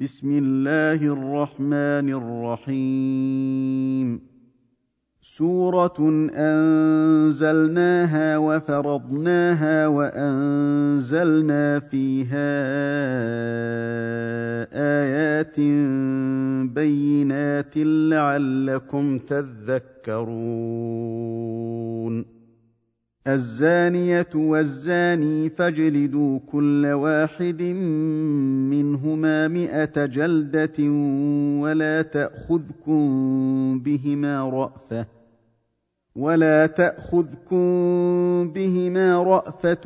بسم الله الرحمن الرحيم سوره انزلناها وفرضناها وانزلنا فيها ايات بينات لعلكم تذكرون الزانية والزاني فاجلدوا كل واحد منهما مائه جلدة ولا تأخذكم بهما رأفة ولا تأخذكم بهما رأفة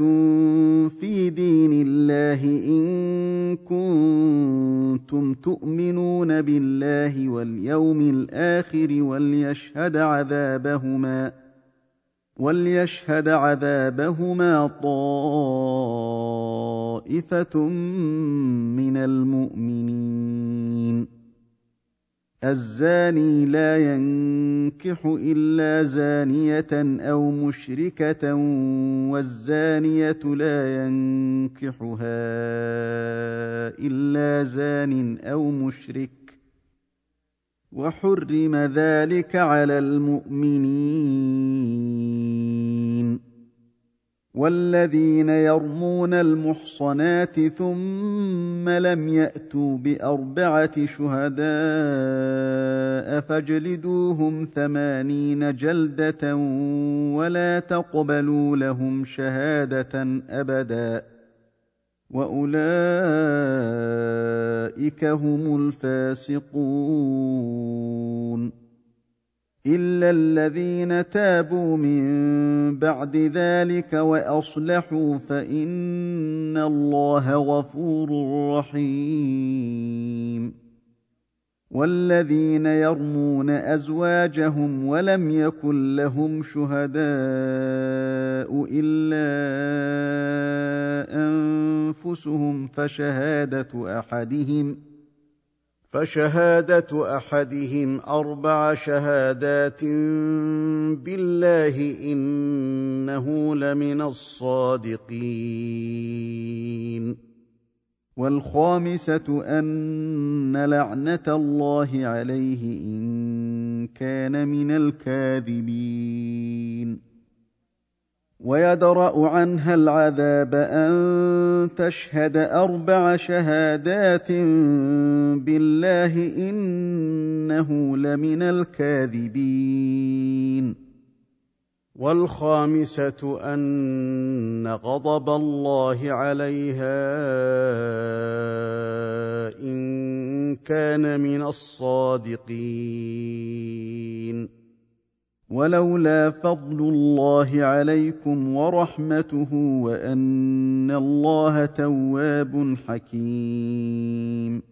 في دين الله إن كنتم تؤمنون بالله واليوم الآخر وليشهد عذابهما وليشهد عذابهما طائفه من المؤمنين الزاني لا ينكح الا زانيه أو مشركه والزانيه لا ينكحها الا زان أو مشرك وحرم ذلك على المؤمنين. والذين يرمون المحصنات ثم لم يأتوا بأربعة شهداء فاجلدوهم ثمانين جلدة ولا تقبلوا لهم شهادة أبدا. واولئك هم الفاسقون الا الذين تابوا من بعد ذلك واصلحوا فان الله غفور رحيم والذين يرمون أزواجهم ولم يكن لهم شهداء إلا أنفسهم فشهادة أحدهم فشهادة أحدهم أربع شهادات بالله إنه لمن الصادقين والخامسة أن لعنة الله عليه إن كان من الكاذبين. ويدرأ عنها العذاب أن تشهد أربع شهادات بالله إنه لمن الكاذبين. والخامسة أن غضب الله عليها إن كان من الصادقين. ولولا فضل الله عليكم ورحمته وأن الله تواب حكيم.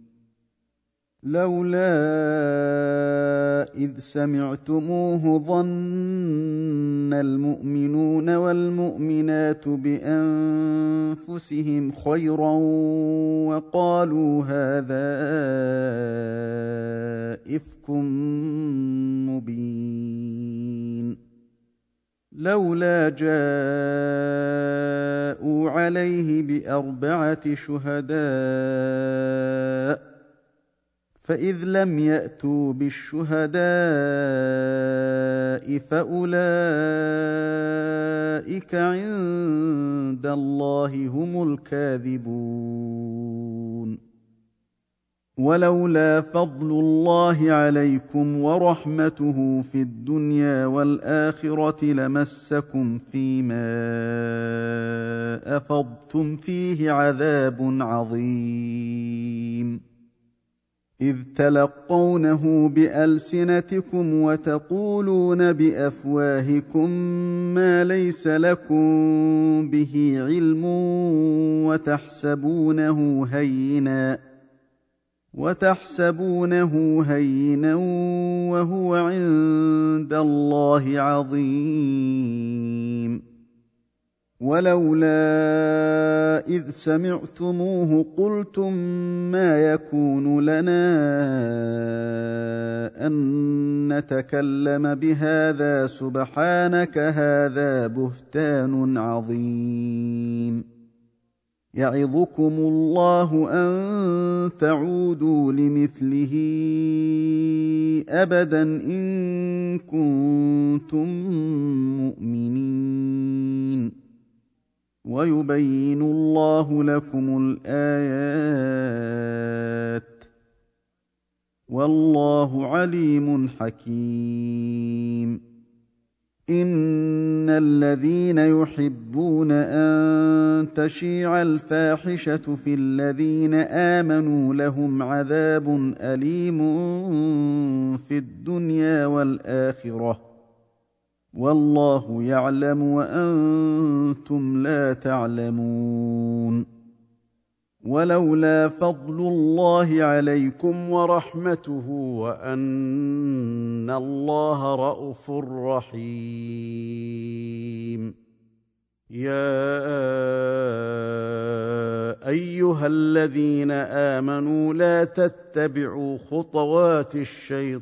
لولا إذ سمعتموه ظن المؤمنون والمؤمنات بأنفسهم خيرا وقالوا هذا إفك مبين. لولا جاءوا عليه بأربعة شهداء فإذ لم يأتوا بالشهداء فأولئك عند الله هم الكاذبون. ولولا فضل الله عليكم ورحمته في الدنيا والآخرة لمسكم فيما أفضتم فيه عذاب عظيم. إذ تلقونه بألسنتكم وتقولون بأفواهكم ما ليس لكم به علم وتحسبونه هينا وتحسبونه هينا وهو عند الله عظيم. ولولا إذ سمعتموه قلتم ما يكون لنا أن نتكلم بهذا سبحانك هذا بهتان عظيم يعظكم الله أن تعودوا لمثله أبدا إن كنتم مؤمنين ويبين الله لكم الآيات والله عليم حكيم. إن الذين يحبون أن تشيع الفاحشة في الذين آمنوا لهم عذاب أليم في الدنيا والآخرة. والله يعلم وأنتم لا تعلمون. ولولا فضل الله عليكم ورحمته وأن الله رءوف رحيم. يا أيها الذين آمنوا لا تتبعوا خطوات الشيطان.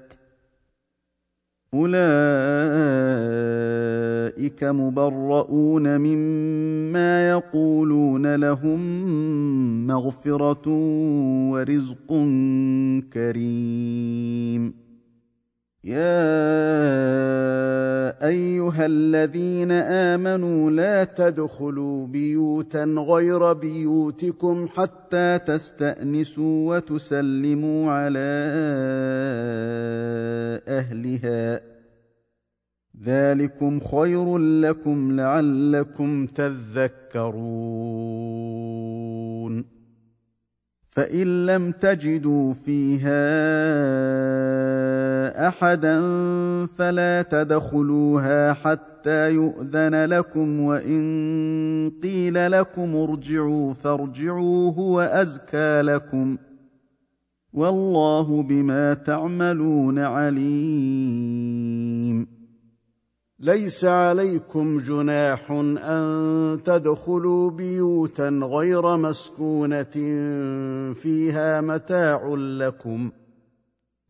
أولئك مبرؤون مما يقولون لهم مغفرة ورزق كريم. يا ايها الذين امنوا لا تدخلوا بيوتا غير بيوتكم حتى تستانسوا وتسلموا على اهلها ذلكم خير لكم لعلكم تذكرون فان لم تجدوا فيها احدا فلا تدخلوها حتى يؤذن لكم وان قيل لكم ارجعوا فارجعوا هو ازكى لكم والله بما تعملون عليم. ليس عليكم جناح ان تدخلوا بيوتا غير مسكونه فيها متاع لكم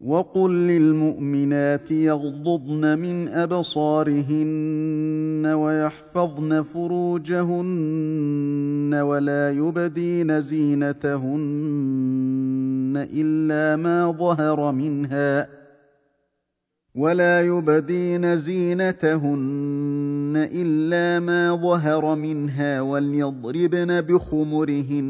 وقل للمؤمنات يغضضن من ابصارهن ويحفظن فروجهن ولا يبدين زينتهن الا ما ظهر منها ولا يبدين زينتهن الا ما ظهر منها وليضربن بخمرهن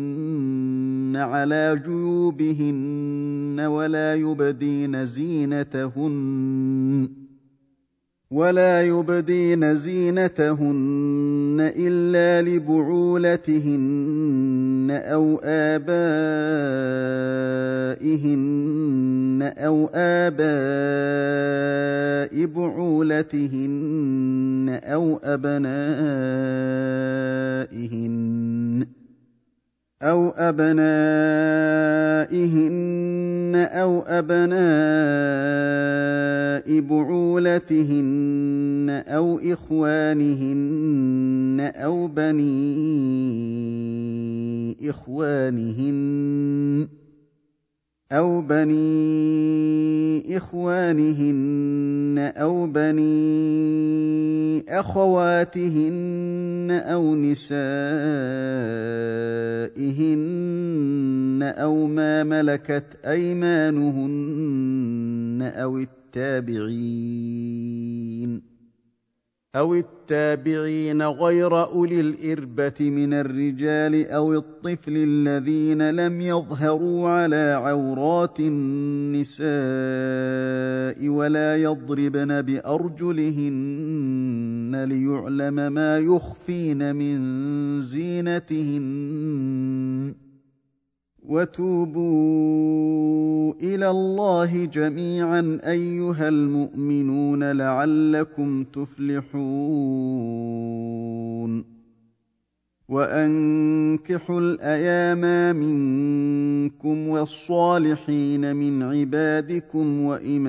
على جيوبهن ولا يبدين زينتهن ولا يبدين زينتهن إلا لبعولتهن أو آبائهن أو آباء بعولتهن أو أبنائهن أو أبنائهن أو أبناء بعولتهن أو إخوانهن أو بني إخوانهن أو بني إخوانهن أو بني أخواتهن أو نسائهن أو ما ملكت أيمانهن أو التابعين أو التابعين غير أولي الإربة من الرجال أو الطفل الذين لم يظهروا على عورات النساء ولا يضربن بأرجلهن ليعلم ما يخفين من زينتهن. وتوبوا إلى الله جميعا أيها المؤمنون لعلكم تفلحون. وأنكحوا الأيام منكم والصالحين من عبادكم وإمائكم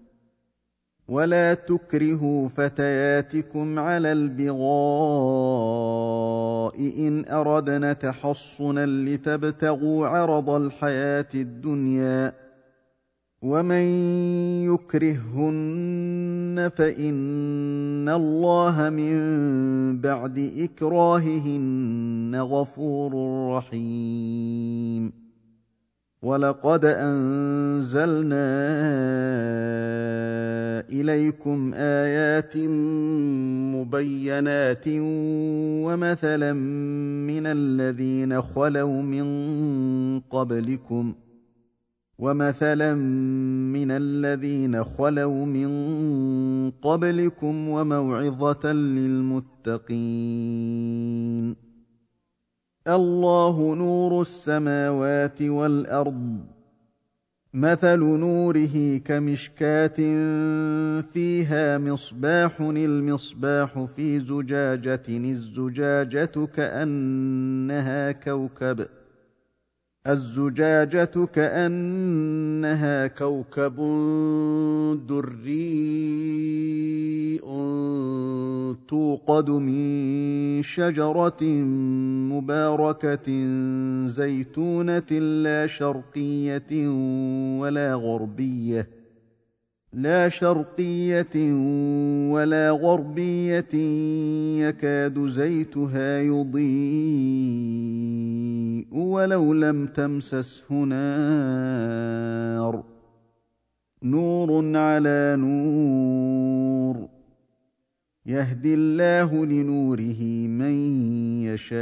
ولا تكرهوا فتياتكم على البغاء إن أردنا تحصنا لتبتغوا عرض الحياة الدنيا ومن يكرههن فإن الله من بعد إكراههن غفور رحيم ولقد انزلنا اليكم ايات مبينات ومثلا من الذين خلوا من قبلكم ومثلا من الذين خلوا من قبلكم وموعظه للمتقين الله نور السماوات والأرض. مثل نوره كمشكاة فيها مصباح المصباح في زجاجة الزجاجة كأنها كوكب. الزجاجة كأنها كوكب دري توقد من شجرة مباركة زيتونة لا شرقية ولا غربية. لا شرقية ولا غربية يكاد زيتها يضيء ولو لم تمسسه نار. نور على نور. يهدي الله لنوره من يشاء.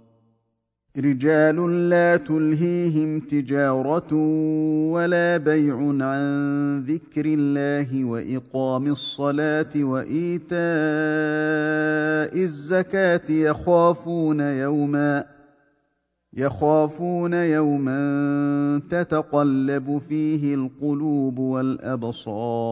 رجال لا تلهيهم تجارة ولا بيع عن ذكر الله وإقام الصلاة وإيتاء الزكاة يخافون يوما يخافون يوما تتقلب فيه القلوب والأبصار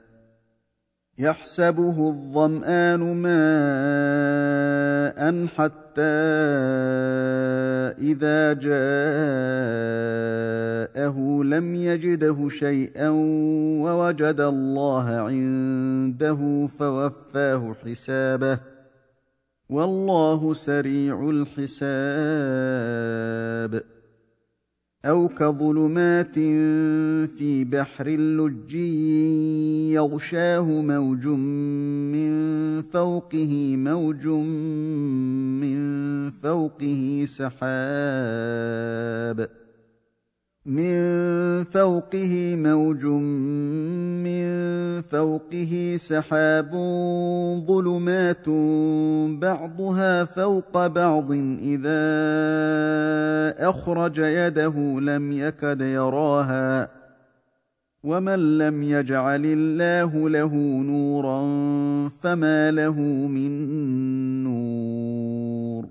يحسبه الظمآن ماء حتى إذا جاءه لم يجده شيئا ووجد الله عنده فوفاه حسابه. والله سريع الحساب. أو كظلمات في بحر لجي يغشاه موج من فوقه موج من فوقه سحاب. من فوقه موج من فوقه سحاب ظلمات بعضها فوق بعض إذا أخرج يده لم يكد يراها ومن لم يجعل الله له نورا فما له من نور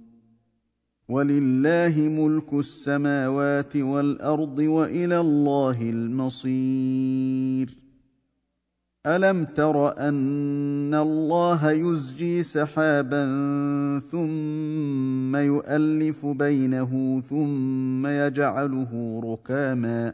ولله ملك السماوات والأرض وإلى الله المصير. ألم تر أن الله يزجي سحابا ثم يؤلف بينه ثم يجعله ركاما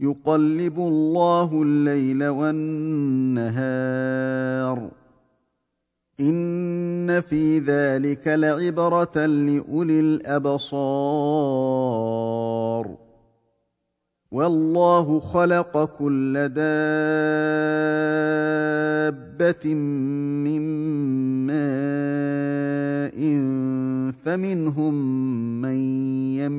يقلب الله الليل والنهار. إن في ذلك لعبرة لأولي الأبصار. والله خلق كل دابة من ماء فمنهم من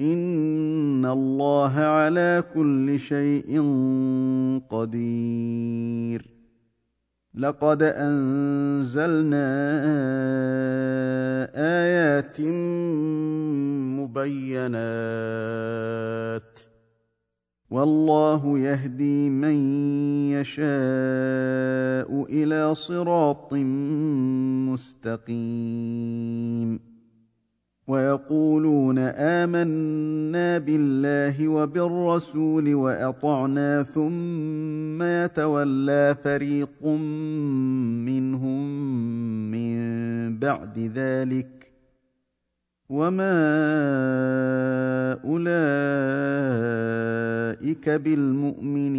ان الله على كل شيء قدير. لقد انزلنا ايات مبينات. والله يهدي من يشاء إلى صراط مستقيم. ويقولون آمنا بالله وبالرسول وأطعنا ثم يتولى فريق منهم من بعد ذلك وما أولئك بالمؤمنين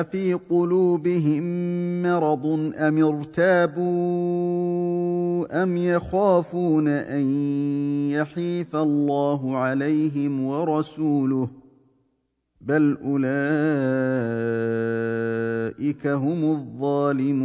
أفي قلوبهم مرض أم ارتابوا أم يخافون أن يحيف الله عليهم ورسوله بل أولئك هم الظالمون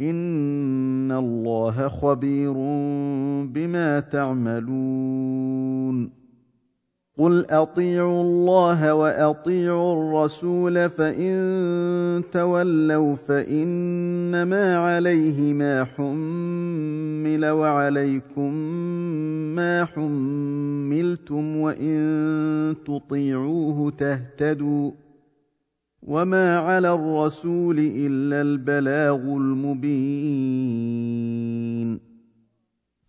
ان الله خبير بما تعملون قل اطيعوا الله واطيعوا الرسول فان تولوا فانما عليه ما حمل وعليكم ما حملتم وان تطيعوه تهتدوا وما على الرسول الا البلاغ المبين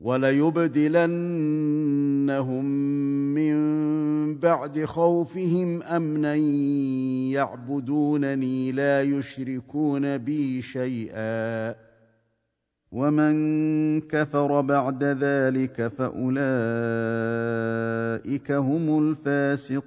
وليبدلنهم من بعد خوفهم أمنا يعبدونني لا يشركون بي شيئا. ومن كفر بعد ذلك فأولئك هم الفاسقون.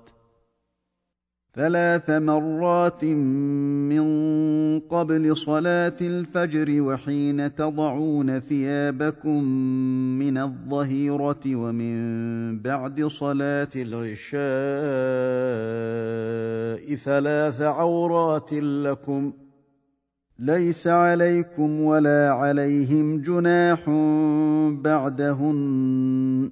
ثلاث مرات من قبل صلاة الفجر وحين تضعون ثيابكم من الظهيرة ومن بعد صلاة العشاء ثلاث عورات لكم ليس عليكم ولا عليهم جناح بعدهن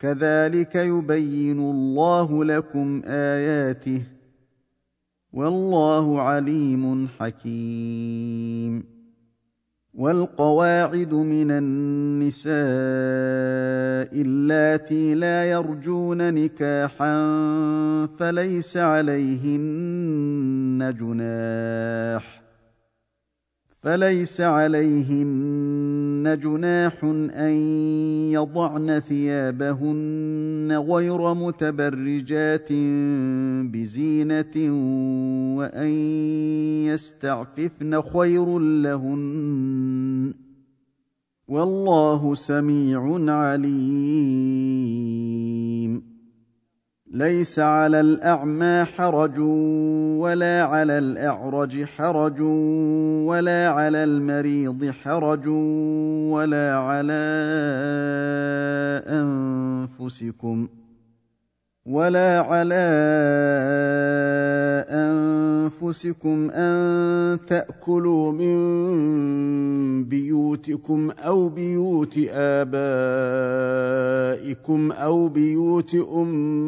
كذلك يبين الله لكم آياته والله عليم حكيم. والقواعد من النساء اللاتي لا يرجون نكاحا فليس عليهن جناح فليس عليهن جناح أن يضعن ثيابهن غير متبرجات بزينة وأن يستعففن خير لهن والله سميع عليم ليس على الأعمى حرج ولا على الأعرج حرج ولا على المريض حرج ولا على أنفسكم ولا على أنفسكم أن تأكلوا من بيوتكم أو بيوت آبائكم أو بيوت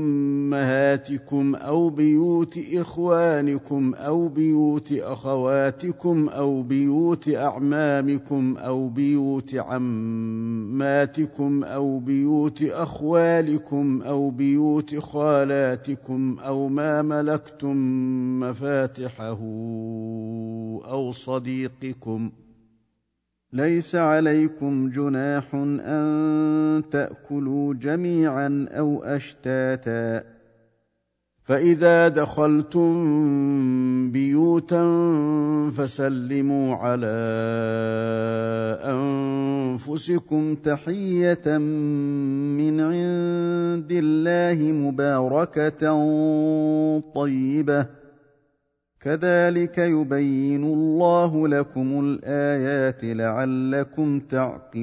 أمهاتكم أو بيوت إخوانكم أو بيوت أخواتكم أو بيوت أعمامكم أو بيوت عماتكم أو بيوت أخوالكم أو بيوت خالاتكم أو ما ملكتم مفاتحه أو صديقكم ليس عليكم جناح أن تأكلوا جميعا أو أشتاتا فإذا دخلتم بيوتا فسلموا على أنفسكم تحية من عند الله مباركة طيبة. كذلك يبين الله لكم الآيات لعلكم تعقلون.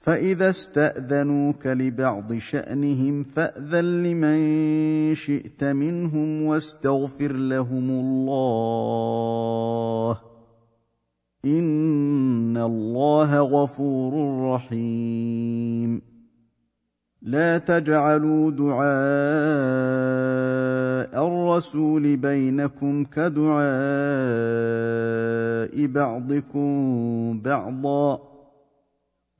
فإذا استأذنوك لبعض شأنهم فأذن لمن شئت منهم واستغفر لهم الله. إن الله غفور رحيم. لا تجعلوا دعاء الرسول بينكم كدعاء بعضكم بعضا.